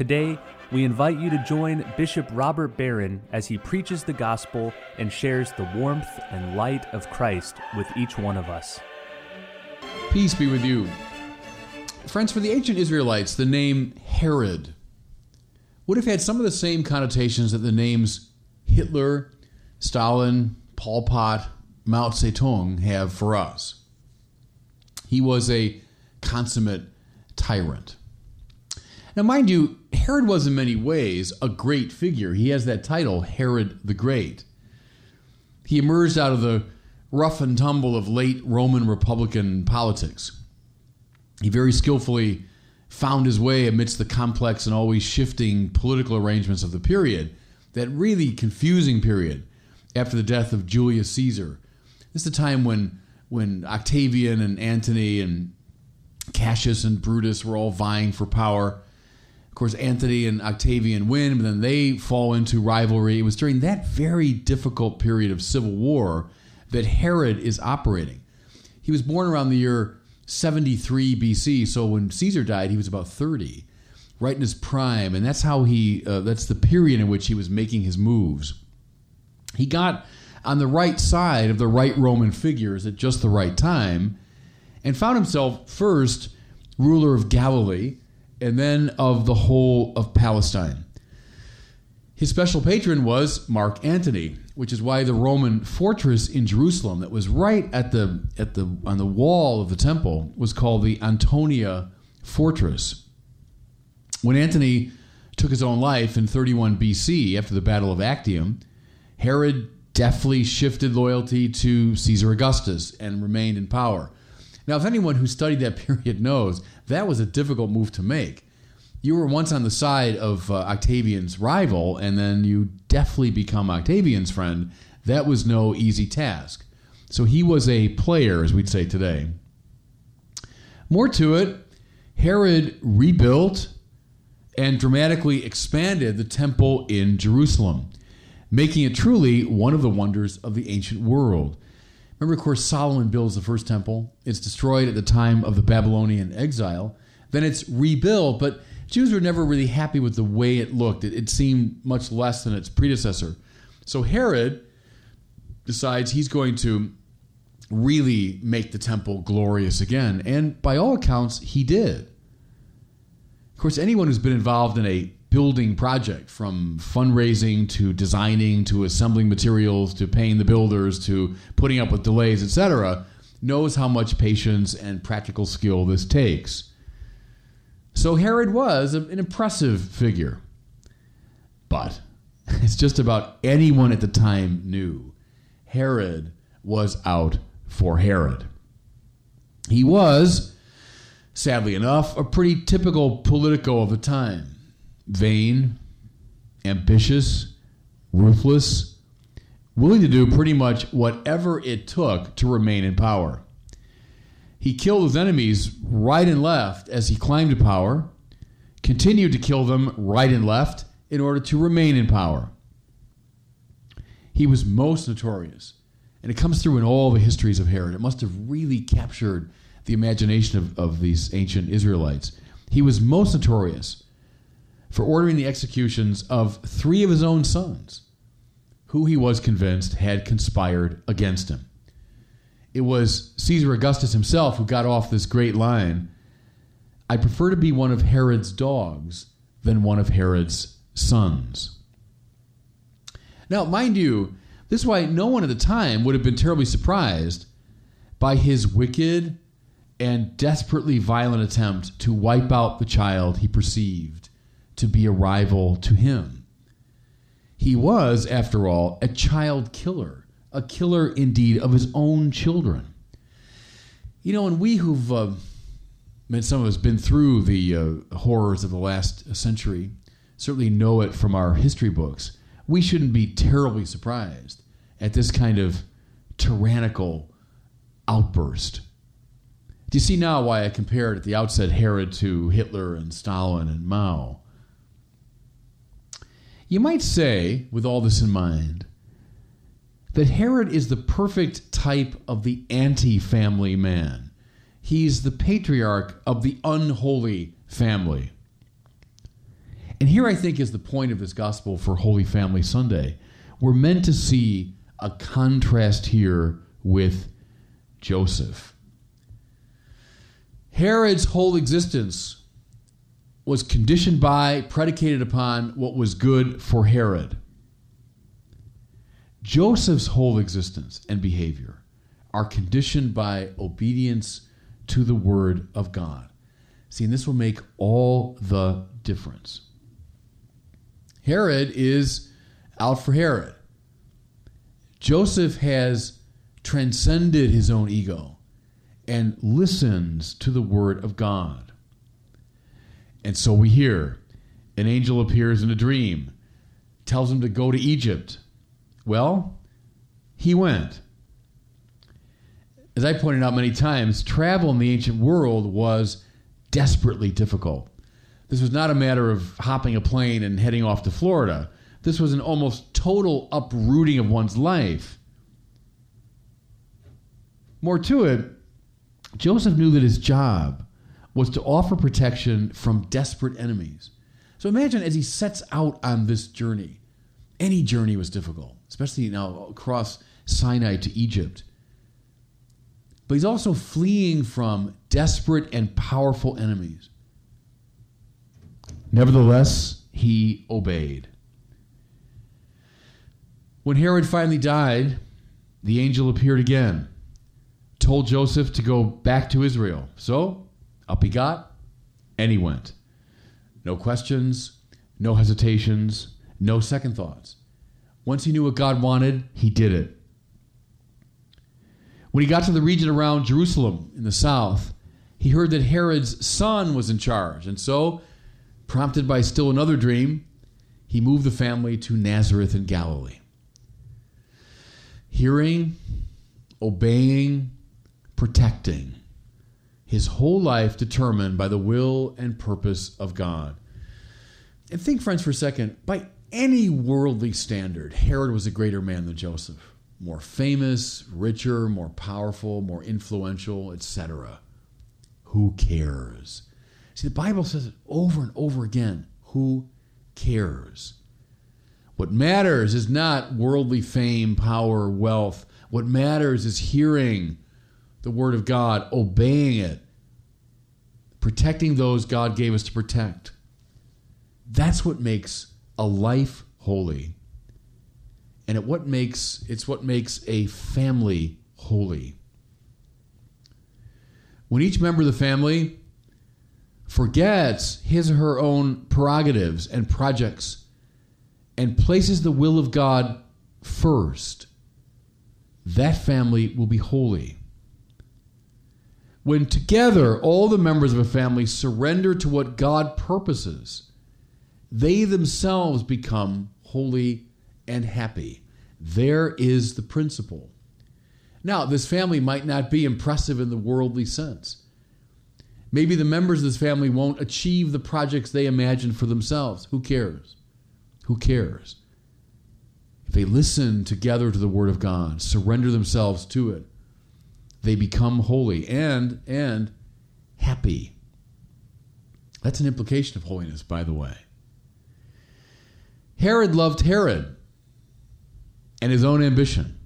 Today, we invite you to join Bishop Robert Barron as he preaches the gospel and shares the warmth and light of Christ with each one of us. Peace be with you. Friends, for the ancient Israelites, the name Herod would have had some of the same connotations that the names Hitler, Stalin, Pol Pot, Mao Zedong have for us. He was a consummate tyrant. Now, mind you, Herod was in many ways a great figure. He has that title, Herod the Great. He emerged out of the rough and tumble of late Roman Republican politics. He very skillfully found his way amidst the complex and always shifting political arrangements of the period, that really confusing period after the death of Julius Caesar. This is a time when when Octavian and Antony and Cassius and Brutus were all vying for power. Course, Antony and Octavian win, but then they fall into rivalry. It was during that very difficult period of civil war that Herod is operating. He was born around the year 73 BC, so when Caesar died, he was about 30, right in his prime, and that's how he uh, that's the period in which he was making his moves. He got on the right side of the right Roman figures at just the right time and found himself first ruler of Galilee and then of the whole of Palestine. His special patron was Mark Antony, which is why the Roman fortress in Jerusalem that was right at the at the on the wall of the temple was called the Antonia Fortress. When Antony took his own life in 31 BC after the Battle of Actium, Herod deftly shifted loyalty to Caesar Augustus and remained in power. Now, if anyone who studied that period knows, that was a difficult move to make. You were once on the side of uh, Octavian's rival, and then you deftly become Octavian's friend. That was no easy task. So he was a player, as we'd say today. More to it, Herod rebuilt and dramatically expanded the temple in Jerusalem, making it truly one of the wonders of the ancient world. Remember, of course, Solomon builds the first temple. It's destroyed at the time of the Babylonian exile. Then it's rebuilt, but Jews were never really happy with the way it looked. It, it seemed much less than its predecessor. So Herod decides he's going to really make the temple glorious again. And by all accounts, he did. Of course, anyone who's been involved in a building project from fundraising to designing to assembling materials to paying the builders to putting up with delays, etc., knows how much patience and practical skill this takes. So Herod was an impressive figure. But it's just about anyone at the time knew Herod was out for Herod. He was, sadly enough, a pretty typical politico of the time vain, ambitious, ruthless, willing to do pretty much whatever it took to remain in power. He killed his enemies right and left as he climbed to power, continued to kill them right and left in order to remain in power. He was most notorious, and it comes through in all the histories of Herod. It must have really captured the imagination of, of these ancient Israelites. He was most notorious for ordering the executions of three of his own sons, who he was convinced had conspired against him. It was Caesar Augustus himself who got off this great line I prefer to be one of Herod's dogs than one of Herod's sons. Now, mind you, this is why no one at the time would have been terribly surprised by his wicked and desperately violent attempt to wipe out the child he perceived to be a rival to him. He was, after all, a child killer, a killer indeed of his own children. You know, and we who've, uh, and some of us, been through the uh, horrors of the last century, certainly know it from our history books. we shouldn't be terribly surprised at this kind of tyrannical outburst. Do you see now why I compared at the outset Herod to Hitler and Stalin and Mao? You might say, with all this in mind, that Herod is the perfect type of the anti family man. He's the patriarch of the unholy family. And here I think is the point of this gospel for Holy Family Sunday. We're meant to see a contrast here with Joseph. Herod's whole existence was conditioned by, predicated upon what was good for Herod. Joseph's whole existence and behavior are conditioned by obedience to the Word of God. See, and this will make all the difference. Herod is out for Herod. Joseph has transcended his own ego and listens to the Word of God. And so we hear an angel appears in a dream, tells him to go to Egypt. Well, he went. As I pointed out many times, travel in the ancient world was desperately difficult. This was not a matter of hopping a plane and heading off to Florida. This was an almost total uprooting of one's life. More to it, Joseph knew that his job was to offer protection from desperate enemies. So imagine as he sets out on this journey, any journey was difficult, especially now across Sinai to Egypt. But he's also fleeing from desperate and powerful enemies. Nevertheless, he obeyed. When Herod finally died, the angel appeared again, told Joseph to go back to Israel. So, up he got, and he went. No questions, no hesitations, no second thoughts. Once he knew what God wanted, he did it. When he got to the region around Jerusalem in the south, he heard that Herod's son was in charge, and so Prompted by still another dream, he moved the family to Nazareth in Galilee. Hearing, obeying, protecting, his whole life determined by the will and purpose of God. And think, friends, for a second, by any worldly standard, Herod was a greater man than Joseph. More famous, richer, more powerful, more influential, etc. Who cares? See, the Bible says it over and over again. Who cares? What matters is not worldly fame, power, wealth. What matters is hearing the Word of God, obeying it, protecting those God gave us to protect. That's what makes a life holy. And it what makes it's what makes a family holy. When each member of the family forgets his or her own prerogatives and projects and places the will of God first, that family will be holy. When together all the members of a family surrender to what God purposes, they themselves become holy and happy. There is the principle. Now, this family might not be impressive in the worldly sense. Maybe the members of this family won't achieve the projects they imagined for themselves. Who cares? Who cares? If they listen together to the word of God, surrender themselves to it, they become holy and and happy. That's an implication of holiness, by the way. Herod loved Herod and his own ambition.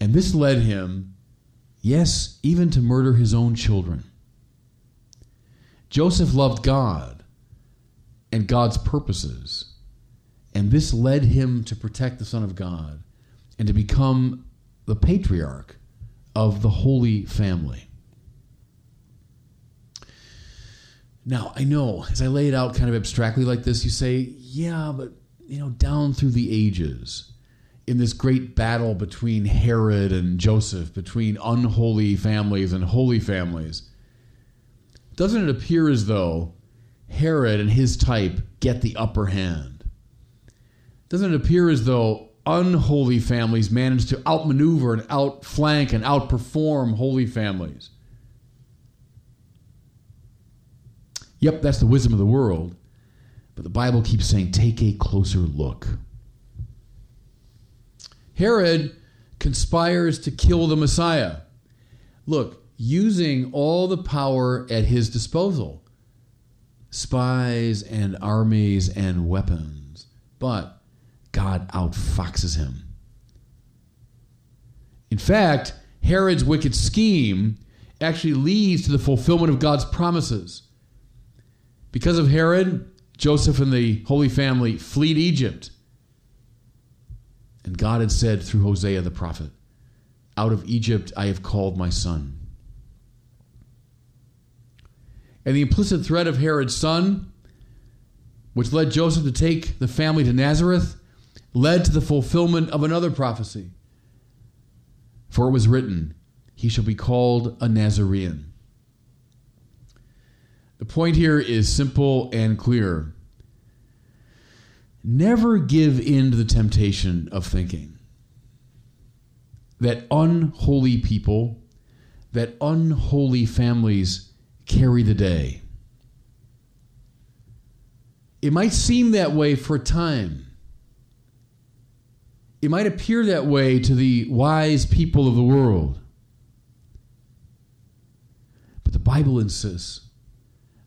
And this led him, yes, even to murder his own children. Joseph loved God and God's purposes. And this led him to protect the Son of God and to become the patriarch of the Holy Family. Now, I know as I lay it out kind of abstractly like this, you say, yeah, but, you know, down through the ages, in this great battle between Herod and Joseph, between unholy families and holy families, doesn't it appear as though Herod and his type get the upper hand? doesn't it appear as though unholy families manage to outmaneuver and outflank and outperform holy families? Yep, that's the wisdom of the world. But the Bible keeps saying, take a closer look. Herod conspires to kill the Messiah. Look, using all the power at his disposal spies and armies and weapons. But God outfoxes him. In fact, Herod's wicked scheme actually leads to the fulfillment of God's promises. Because of Herod, Joseph and the Holy Family fled Egypt. And God had said through Hosea the prophet, Out of Egypt I have called my son. And the implicit threat of Herod's son, which led Joseph to take the family to Nazareth, led to the fulfillment of another prophecy. For it was written, He shall be called a Nazarene. The point here is simple and clear. Never give in to the temptation of thinking that unholy people, that unholy families carry the day. It might seem that way for a time. It might appear that way to the wise people of the world. But the Bible insists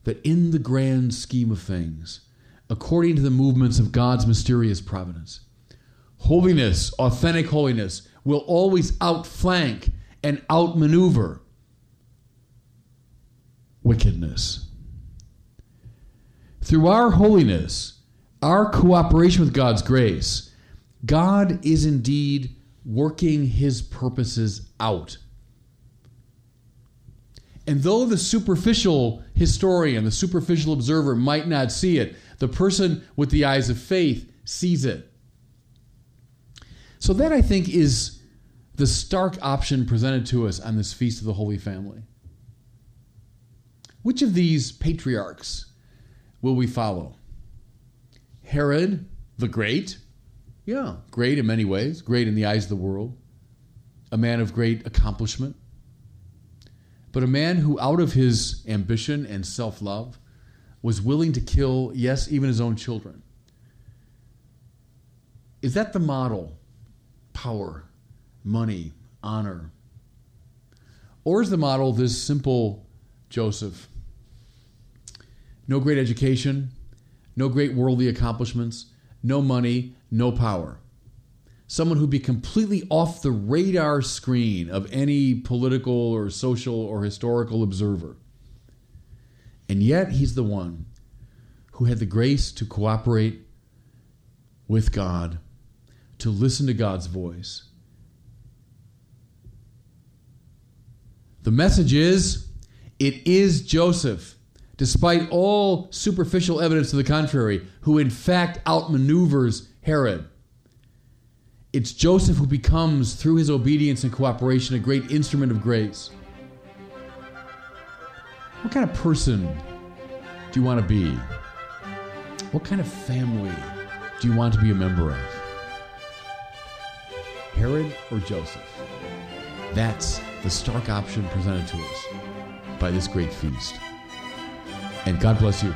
that in the grand scheme of things, according to the movements of God's mysterious providence, holiness, authentic holiness, will always outflank and outmaneuver wickedness. Through our holiness, our cooperation with God's grace, God is indeed working his purposes out and though the superficial historian, the superficial observer might not see it, the person with the eyes of faith sees it. So, that I think is the stark option presented to us on this Feast of the Holy Family. Which of these patriarchs will we follow? Herod the Great? Yeah, great in many ways, great in the eyes of the world, a man of great accomplishment but a man who, out of his ambition and self love, was willing to kill, yes, even his own children. Is that the model? Power, money, honor. Or is the model this simple Joseph? No great education, no great worldly accomplishments, no money, no power someone who'd be completely off the radar screen of any political or social or historical observer. And yet, he's the one who had the grace to cooperate with God, to listen to God's voice. The message is it is Joseph, despite all superficial evidence to the contrary, who in fact outmaneuvers Herod. It's Joseph who becomes, through his obedience and cooperation, a great instrument of grace. What kind of person do you want to be? What kind of family do you want to be a member of? Herod or Joseph? That's the stark option presented to us by this great feast. And God bless you.